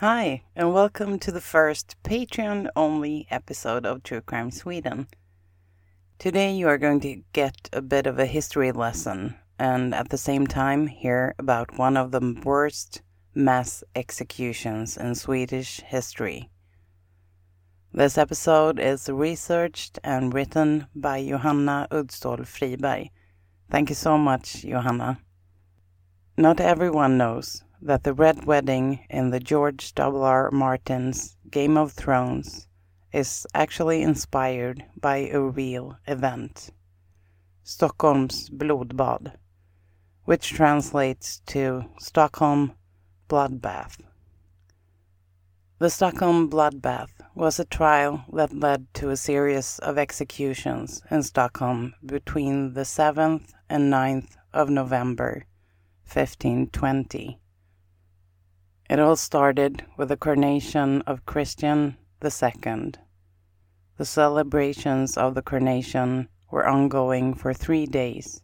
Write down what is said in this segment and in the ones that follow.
Hi, and welcome to the first Patreon only episode of True Crime Sweden. Today, you are going to get a bit of a history lesson and at the same time hear about one of the worst mass executions in Swedish history. This episode is researched and written by Johanna Udstål Friberg. Thank you so much, Johanna. Not everyone knows that the Red Wedding in the George W. R. Martin's Game of Thrones is actually inspired by a real event, Stockholm's Blodbad, which translates to Stockholm Bloodbath. The Stockholm Bloodbath was a trial that led to a series of executions in Stockholm between the 7th and 9th of November 1520 it all started with the coronation of Christian II. The celebrations of the coronation were ongoing for three days,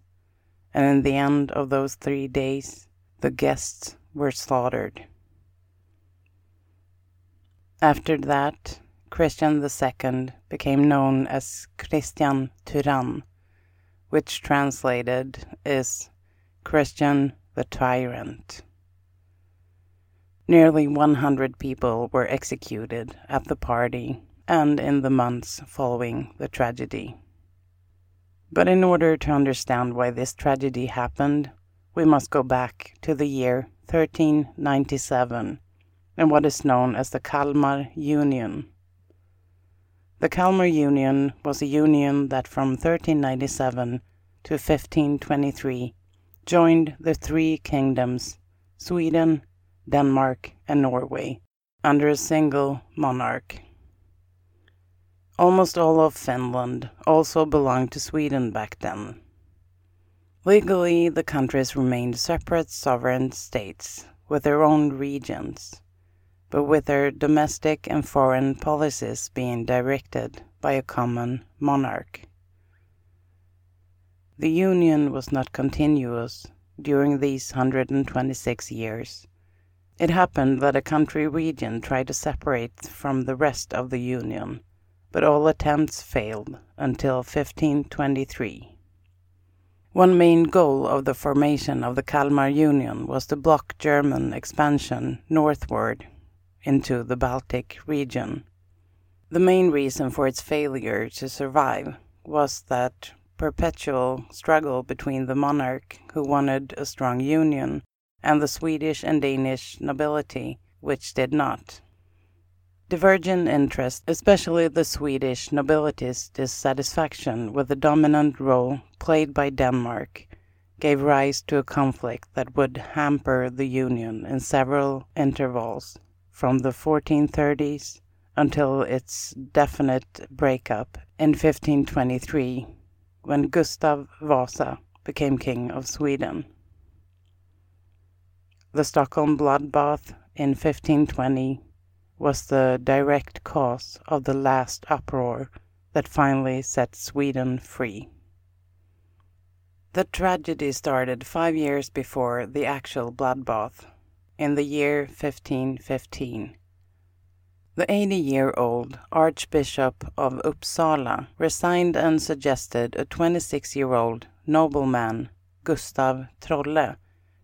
and in the end of those three days, the guests were slaughtered. After that, Christian II became known as Christian Tyrann, which translated is Christian the Tyrant. Nearly 100 people were executed at the party and in the months following the tragedy. But in order to understand why this tragedy happened, we must go back to the year 1397 and what is known as the Kalmar Union. The Kalmar Union was a union that from 1397 to 1523 joined the three kingdoms Sweden, Denmark, and Norway under a single monarch. Almost all of Finland also belonged to Sweden back then. Legally, the countries remained separate sovereign states with their own regions, but with their domestic and foreign policies being directed by a common monarch. The union was not continuous during these 126 years it happened that a country region tried to separate from the rest of the Union, but all attempts failed until 1523. One main goal of the formation of the Kalmar Union was to block German expansion northward into the Baltic region. The main reason for its failure to survive was that perpetual struggle between the monarch, who wanted a strong union, and the Swedish and Danish nobility, which did not. Divergent interests, especially the Swedish nobility's dissatisfaction with the dominant role played by Denmark, gave rise to a conflict that would hamper the Union in several intervals from the 1430s until its definite breakup in 1523 when Gustav Vasa became King of Sweden. The Stockholm bloodbath in 1520 was the direct cause of the last uproar that finally set Sweden free. The tragedy started five years before the actual bloodbath, in the year 1515. The 80 year old Archbishop of Uppsala resigned and suggested a 26 year old nobleman, Gustav Trolle,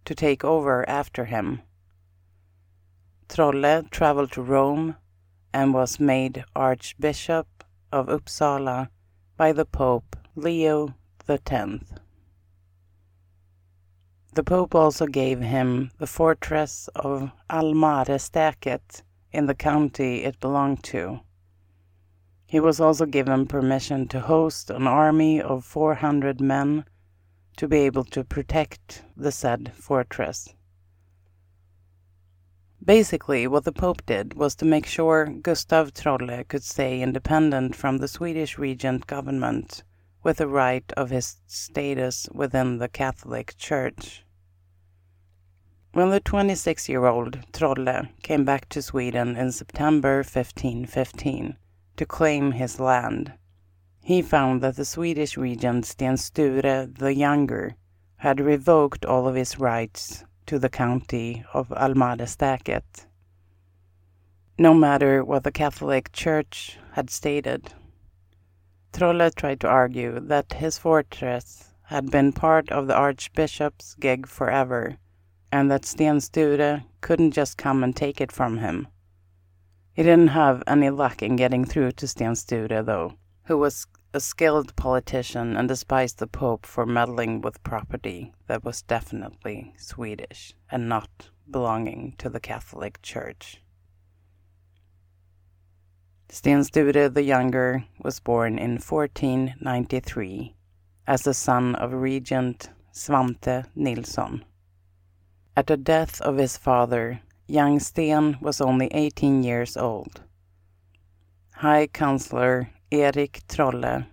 to take over after him. Trolle traveled to Rome and was made Archbishop of Uppsala by the Pope Leo X. The Pope also gave him the fortress of Almarestäket in the county it belonged to. He was also given permission to host an army of 400 men to be able to protect the said fortress. Basically, what the Pope did was to make sure Gustav Trolle could stay independent from the Swedish regent government with the right of his status within the Catholic Church. When the 26 year old Trolle came back to Sweden in September 1515 to claim his land, he found that the Swedish regent Sten Sture the Younger had revoked all of his rights to the county of Almarestäket. No matter what the Catholic Church had stated, Trolle tried to argue that his fortress had been part of the Archbishop's gig forever and that Sten Sture couldn't just come and take it from him. He didn't have any luck in getting through to Sten Sture, though, who was a skilled politician and despised the Pope for meddling with property that was definitely Swedish and not belonging to the Catholic Church. Sten Sture the Younger was born in 1493 as the son of Regent Svante Nilsson. At the death of his father, young Sten was only 18 years old. High Councillor Erik Trolle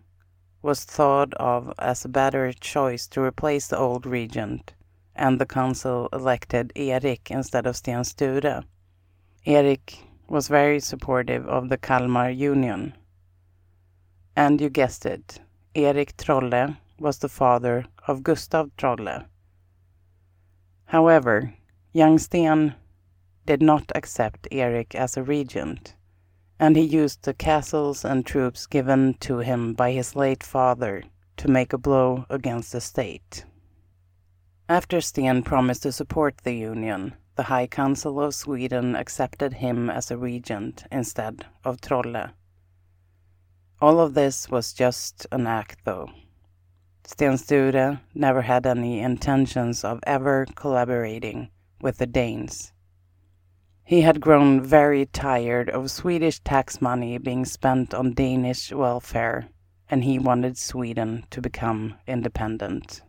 was thought of as a better choice to replace the old regent, and the council elected Erik instead of Sten Sture. Erik was very supportive of the Kalmar Union. And you guessed it, Erik Trolle was the father of Gustav Trolle However, young Sten did not accept Erik as a regent, and he used the castles and troops given to him by his late father to make a blow against the state. After Sten promised to support the union, the High Council of Sweden accepted him as a regent instead of Trolle. All of this was just an act, though. Sten Sture never had any intentions of ever collaborating with the Danes. He had grown very tired of Swedish tax money being spent on Danish welfare, and he wanted Sweden to become independent.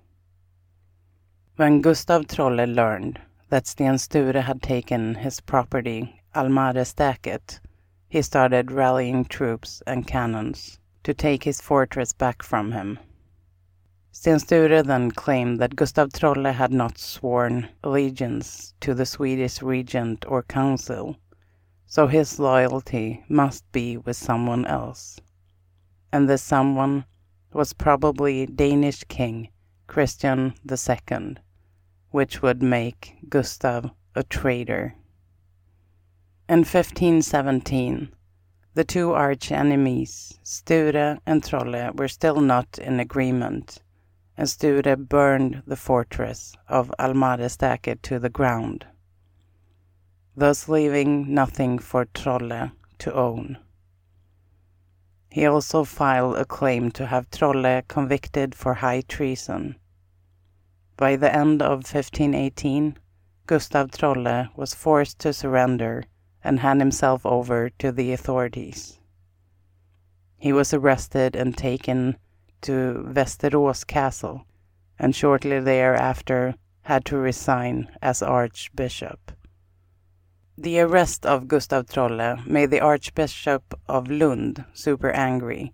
When Gustav Trolle learned that Sten Sture had taken his property, Almarestäket, he started rallying troops and cannons to take his fortress back from him. Sten Sture then claimed that Gustav Trolle had not sworn allegiance to the Swedish regent or council, so his loyalty must be with someone else. And this someone was probably Danish king Christian II, which would make Gustav a traitor. In 1517, the two arch enemies, Sture and Trolle, were still not in agreement and Sture burned the fortress of Almarestäket to the ground, thus leaving nothing for Trolle to own. He also filed a claim to have Trolle convicted for high treason. By the end of 1518, Gustav Trolle was forced to surrender and hand himself over to the authorities. He was arrested and taken to Västerås Castle, and shortly thereafter had to resign as Archbishop. The arrest of Gustav Trolle made the Archbishop of Lund super angry,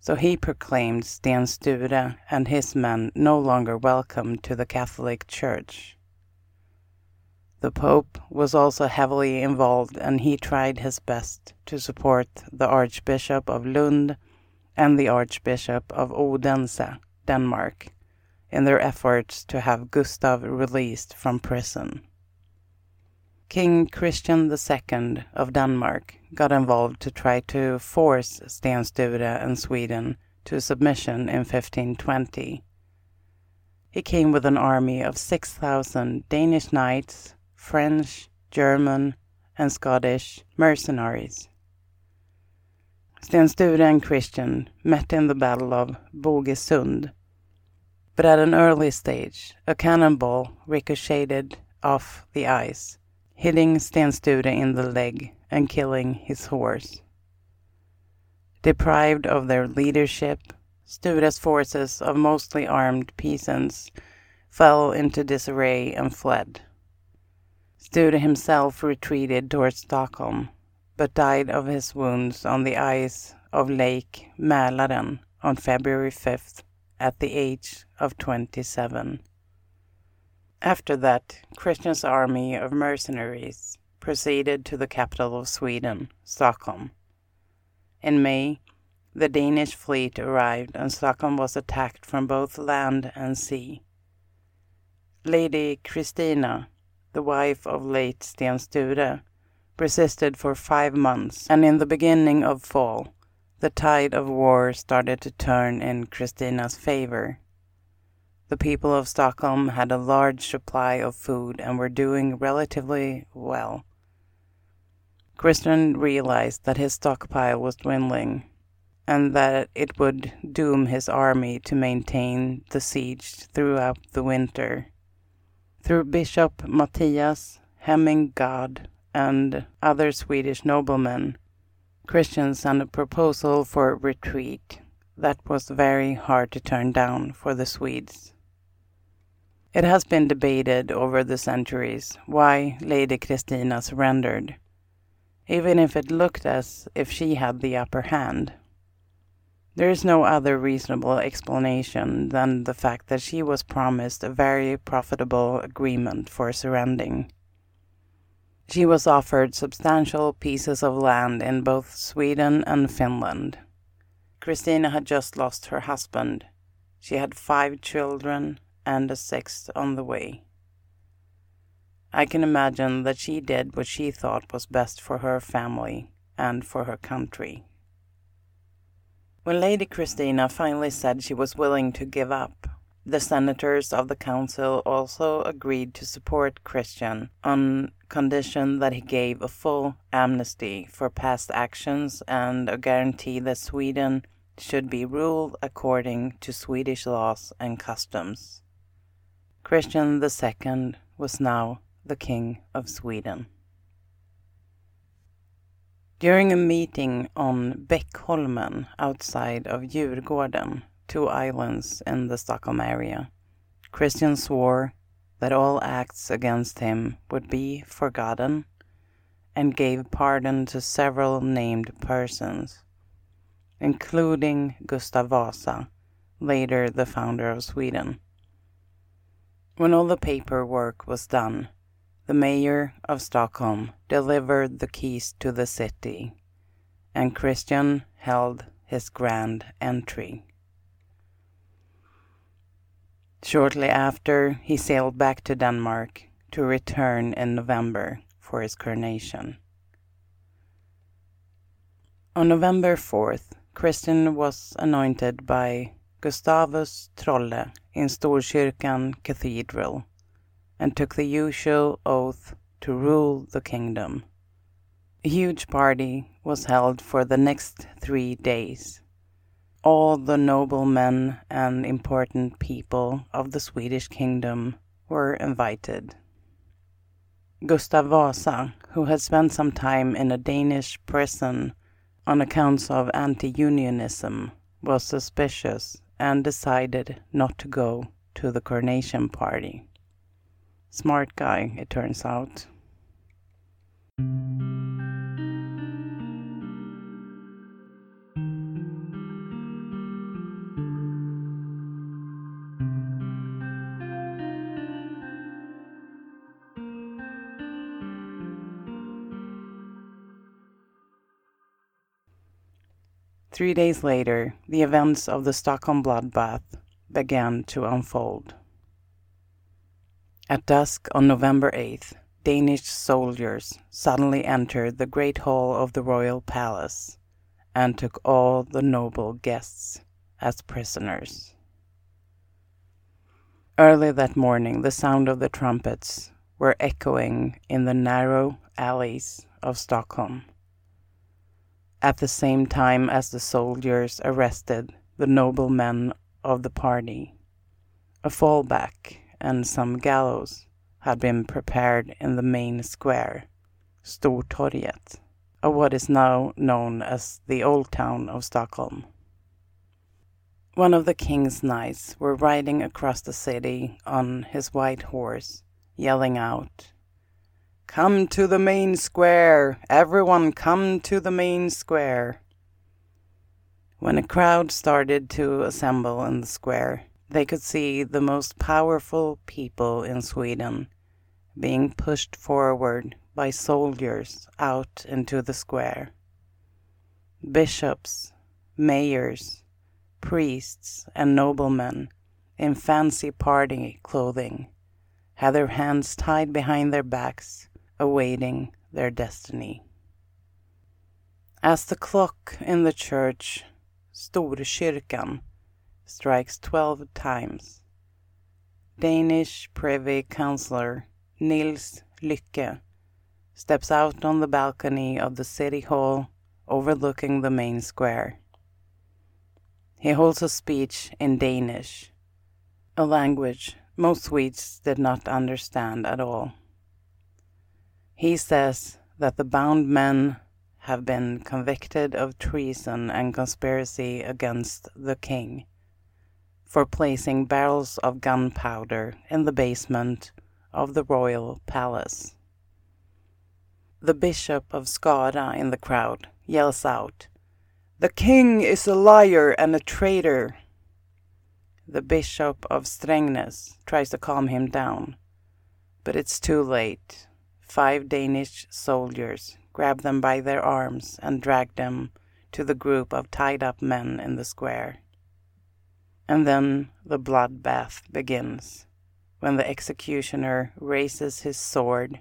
so he proclaimed Sten Sture and his men no longer welcome to the Catholic Church. The Pope was also heavily involved and he tried his best to support the Archbishop of Lund and the Archbishop of Odense, Denmark, in their efforts to have Gustav released from prison. King Christian II of Denmark got involved to try to force Sten Sture and Sweden to submission in 1520. He came with an army of 6,000 Danish knights, French, German, and Scottish mercenaries. Sten Sture and Christian met in the Battle of Bogesund, but at an early stage, a cannonball ricocheted off the ice, hitting Sten Sture in the leg and killing his horse. Deprived of their leadership, Sture's forces of mostly armed peasants fell into disarray and fled. Sture himself retreated towards Stockholm but died of his wounds on the ice of Lake Mälaren on February 5th at the age of 27. After that, Christian's army of mercenaries proceeded to the capital of Sweden, Stockholm. In May, the Danish fleet arrived and Stockholm was attacked from both land and sea. Lady Christina, the wife of late Sten Sture, resisted for five months, and in the beginning of fall, the tide of war started to turn in Christina's favor. The people of Stockholm had a large supply of food and were doing relatively well. Christian realized that his stockpile was dwindling and that it would doom his army to maintain the siege throughout the winter. Through Bishop Matthias, Hemming Gad, and other Swedish noblemen, Christian sent a proposal for retreat that was very hard to turn down for the Swedes. It has been debated over the centuries why Lady Christina surrendered, even if it looked as if she had the upper hand. There is no other reasonable explanation than the fact that she was promised a very profitable agreement for surrendering. She was offered substantial pieces of land in both Sweden and Finland. Christina had just lost her husband. She had five children and a sixth on the way. I can imagine that she did what she thought was best for her family and for her country. When Lady Christina finally said she was willing to give up, the senators of the council also agreed to support Christian on condition that he gave a full amnesty for past actions and a guarantee that Sweden should be ruled according to Swedish laws and customs. Christian II was now the King of Sweden. During a meeting on Beckholmen outside of Djurgården, two islands in the Stockholm area, Christian swore that all acts against him would be forgotten and gave pardon to several named persons, including Gustav Vasa, later the founder of Sweden. When all the paperwork was done, the mayor of Stockholm delivered the keys to the city, and Christian held his grand entry. Shortly after, he sailed back to Denmark to return in November for his coronation. On November 4th, Christian was anointed by Gustavus Trolle in Storkyrkan Cathedral and took the usual oath to rule the kingdom. A huge party was held for the next three days. All the noblemen and important people of the Swedish kingdom were invited. Gustav Vasa, who had spent some time in a Danish prison on accounts of anti unionism, was suspicious and decided not to go to the coronation party. Smart guy, it turns out. Three days later, the events of the Stockholm bloodbath began to unfold. At dusk on November 8th, Danish soldiers suddenly entered the great hall of the royal palace and took all the noble guests as prisoners. Early that morning, the sound of the trumpets were echoing in the narrow alleys of Stockholm. At the same time as the soldiers arrested the noblemen of the party, a fallback and some gallows had been prepared in the main square, Stortorget, of what is now known as the Old Town of Stockholm. One of the king's knights were riding across the city on his white horse, yelling out, Come to the main square! Everyone come to the main square! When a crowd started to assemble in the square, they could see the most powerful people in Sweden being pushed forward by soldiers out into the square. Bishops, mayors, priests, and noblemen in fancy party clothing had their hands tied behind their backs, awaiting their destiny. As the clock in the church, Storkyrkan, strikes 12 times, Danish Privy Councillor Nils Lykke steps out on the balcony of the city hall overlooking the main square. He holds a speech in Danish, a language most Swedes did not understand at all. He says that the bound men have been convicted of treason and conspiracy against the king for placing barrels of gunpowder in the basement of the royal palace. The Bishop of Skara in the crowd yells out, The king is a liar and a traitor. The Bishop of Strängnäs tries to calm him down, but it's too late. Five Danish soldiers grab them by their arms and drag them to the group of tied up men in the square. And then the bloodbath begins when the executioner raises his sword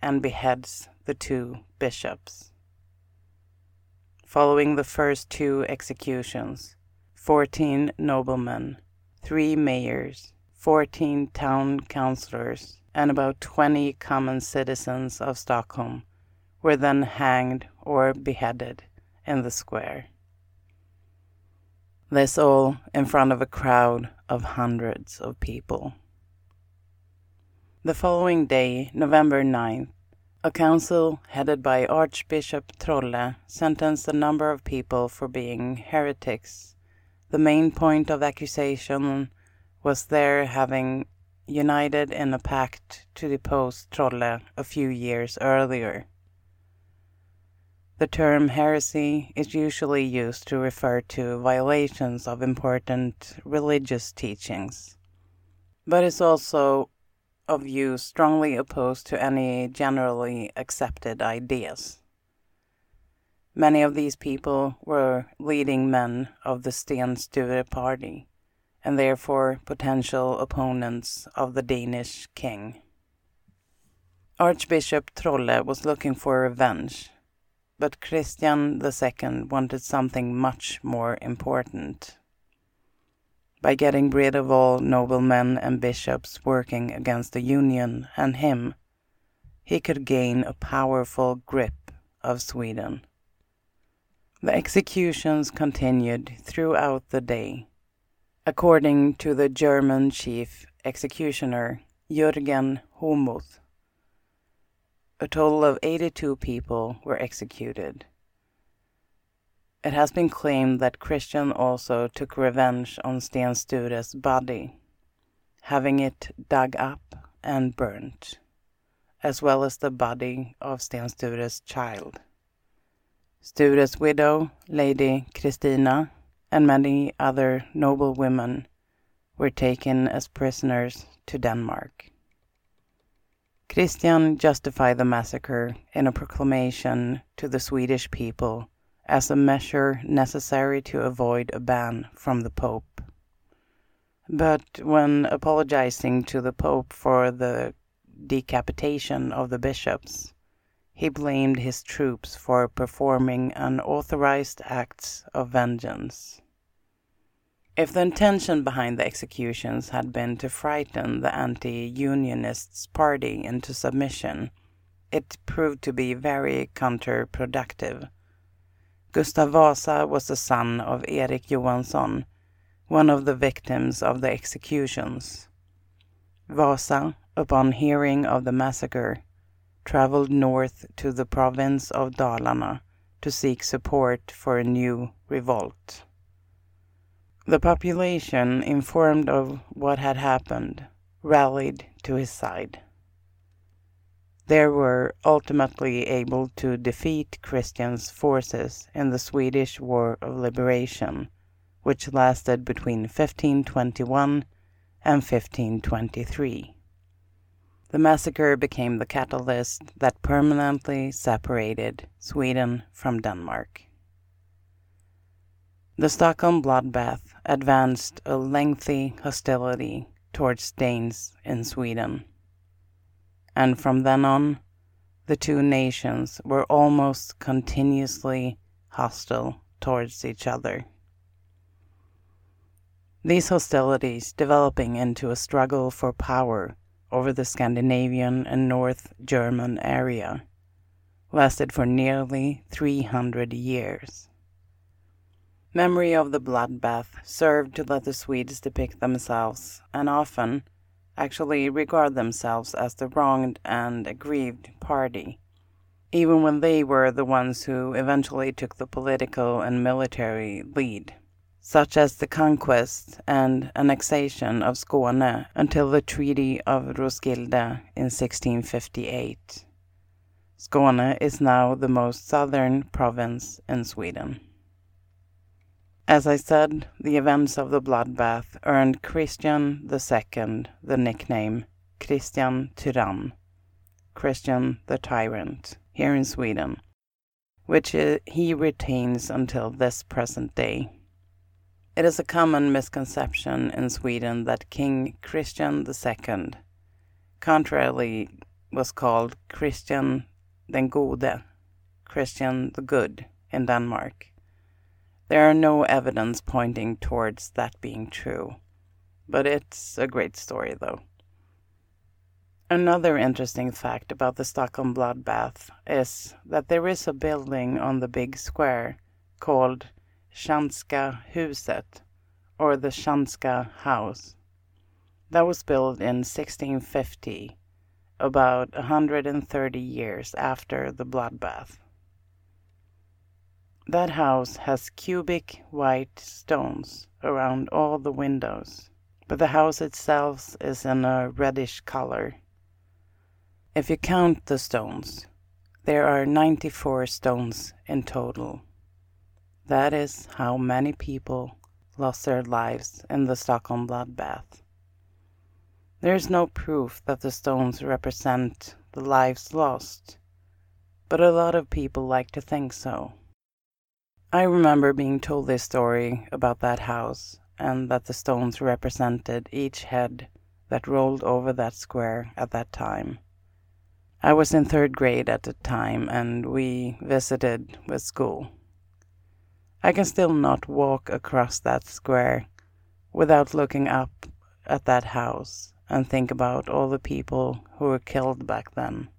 and beheads the two bishops. Following the first two executions, 14 noblemen, 3 mayors, 14 town councillors, and about 20 common citizens of Stockholm were then hanged or beheaded in the square. This all in front of a crowd of hundreds of people. The following day, November 9th, a council headed by Archbishop Trolle sentenced a number of people for being heretics. The main point of accusation was their having united in a pact to depose Trolle a few years earlier. The term heresy is usually used to refer to violations of important religious teachings, but is also of views strongly opposed to any generally accepted ideas. Many of these people were leading men of the Sten party, and therefore potential opponents of the Danish king. Archbishop Trolle was looking for revenge, but Christian II wanted something much more important by getting rid of all noblemen and bishops working against the Union and him, he could gain a powerful grip of Sweden. The executions continued throughout the day. According to the German chief executioner Jürgen Homuth, a total of 82 people were executed. It has been claimed that Christian also took revenge on Sten Sture's body, having it dug up and burnt, as well as the body of Sten Sture's child. Sture's widow, Lady Christina, and many other noble women were taken as prisoners to Denmark. Christian justified the massacre in a proclamation to the Swedish people as a measure necessary to avoid a ban from the Pope. But when apologizing to the Pope for the decapitation of the bishops, he blamed his troops for performing unauthorized acts of vengeance. If the intention behind the executions had been to frighten the anti Unionists' party into submission, it proved to be very counterproductive Gustav Vasa was the son of Erik Johansson, one of the victims of the executions. Vasa, upon hearing of the massacre, traveled north to the province of Dalarna to seek support for a new revolt. The population, informed of what had happened, rallied to his side. they were ultimately able to defeat Christians' forces in the Swedish War of Liberation, which lasted between 1521 and 1523. The massacre became the catalyst that permanently separated Sweden from Denmark. The Stockholm bloodbath advanced a lengthy hostility towards Danes in Sweden and from then on, the two nations were almost continuously hostile towards each other. These hostilities developing into a struggle for power over the Scandinavian and North German area lasted for nearly 300 years. Memory of the bloodbath served to let the Swedes depict themselves, and often actually regard themselves as the wronged and aggrieved party, even when they were the ones who eventually took the political and military lead, such as the conquest and annexation of Skåne until the Treaty of Roskilde in 1658. Skåne is now the most southern province in Sweden. As I said, the events of the bloodbath earned Christian II the nickname Christian Tyrann, Christian the Tyrant, here in Sweden, which he retains until this present day. It is a common misconception in Sweden that King Christian II, contrarily, was called Christian den Gode, Christian the Good, in Denmark. There are no evidence pointing towards that being true, but it's a great story though. Another interesting fact about the Stockholm bloodbath is that there is a building on the big square called Skanska Huset, or the Skanska House. That was built in 1650, about 130 years after the bloodbath. That house has cubic white stones around all the windows, but the house itself is in a reddish color. If you count the stones, there are 94 stones in total. That is how many people lost their lives in the Stockholm bloodbath. There is no proof that the stones represent the lives lost, but a lot of people like to think so. I remember being told this story about that house and that the stones represented each head that rolled over that square at that time. I was in third grade at the time and we visited with school. I can still not walk across that square without looking up at that house and think about all the people who were killed back then.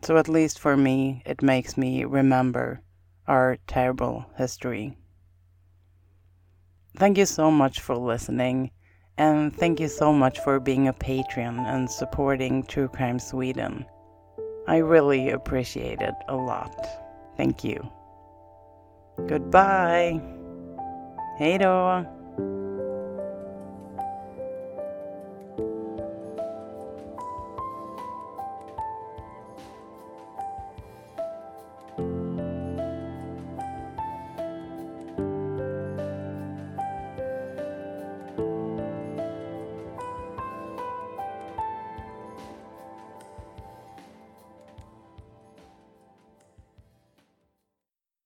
So, at least for me, it makes me remember our terrible history. Thank you so much for listening, and thank you so much for being a patron and supporting True Crime Sweden. I really appreciate it a lot. Thank you. Goodbye. Hej då.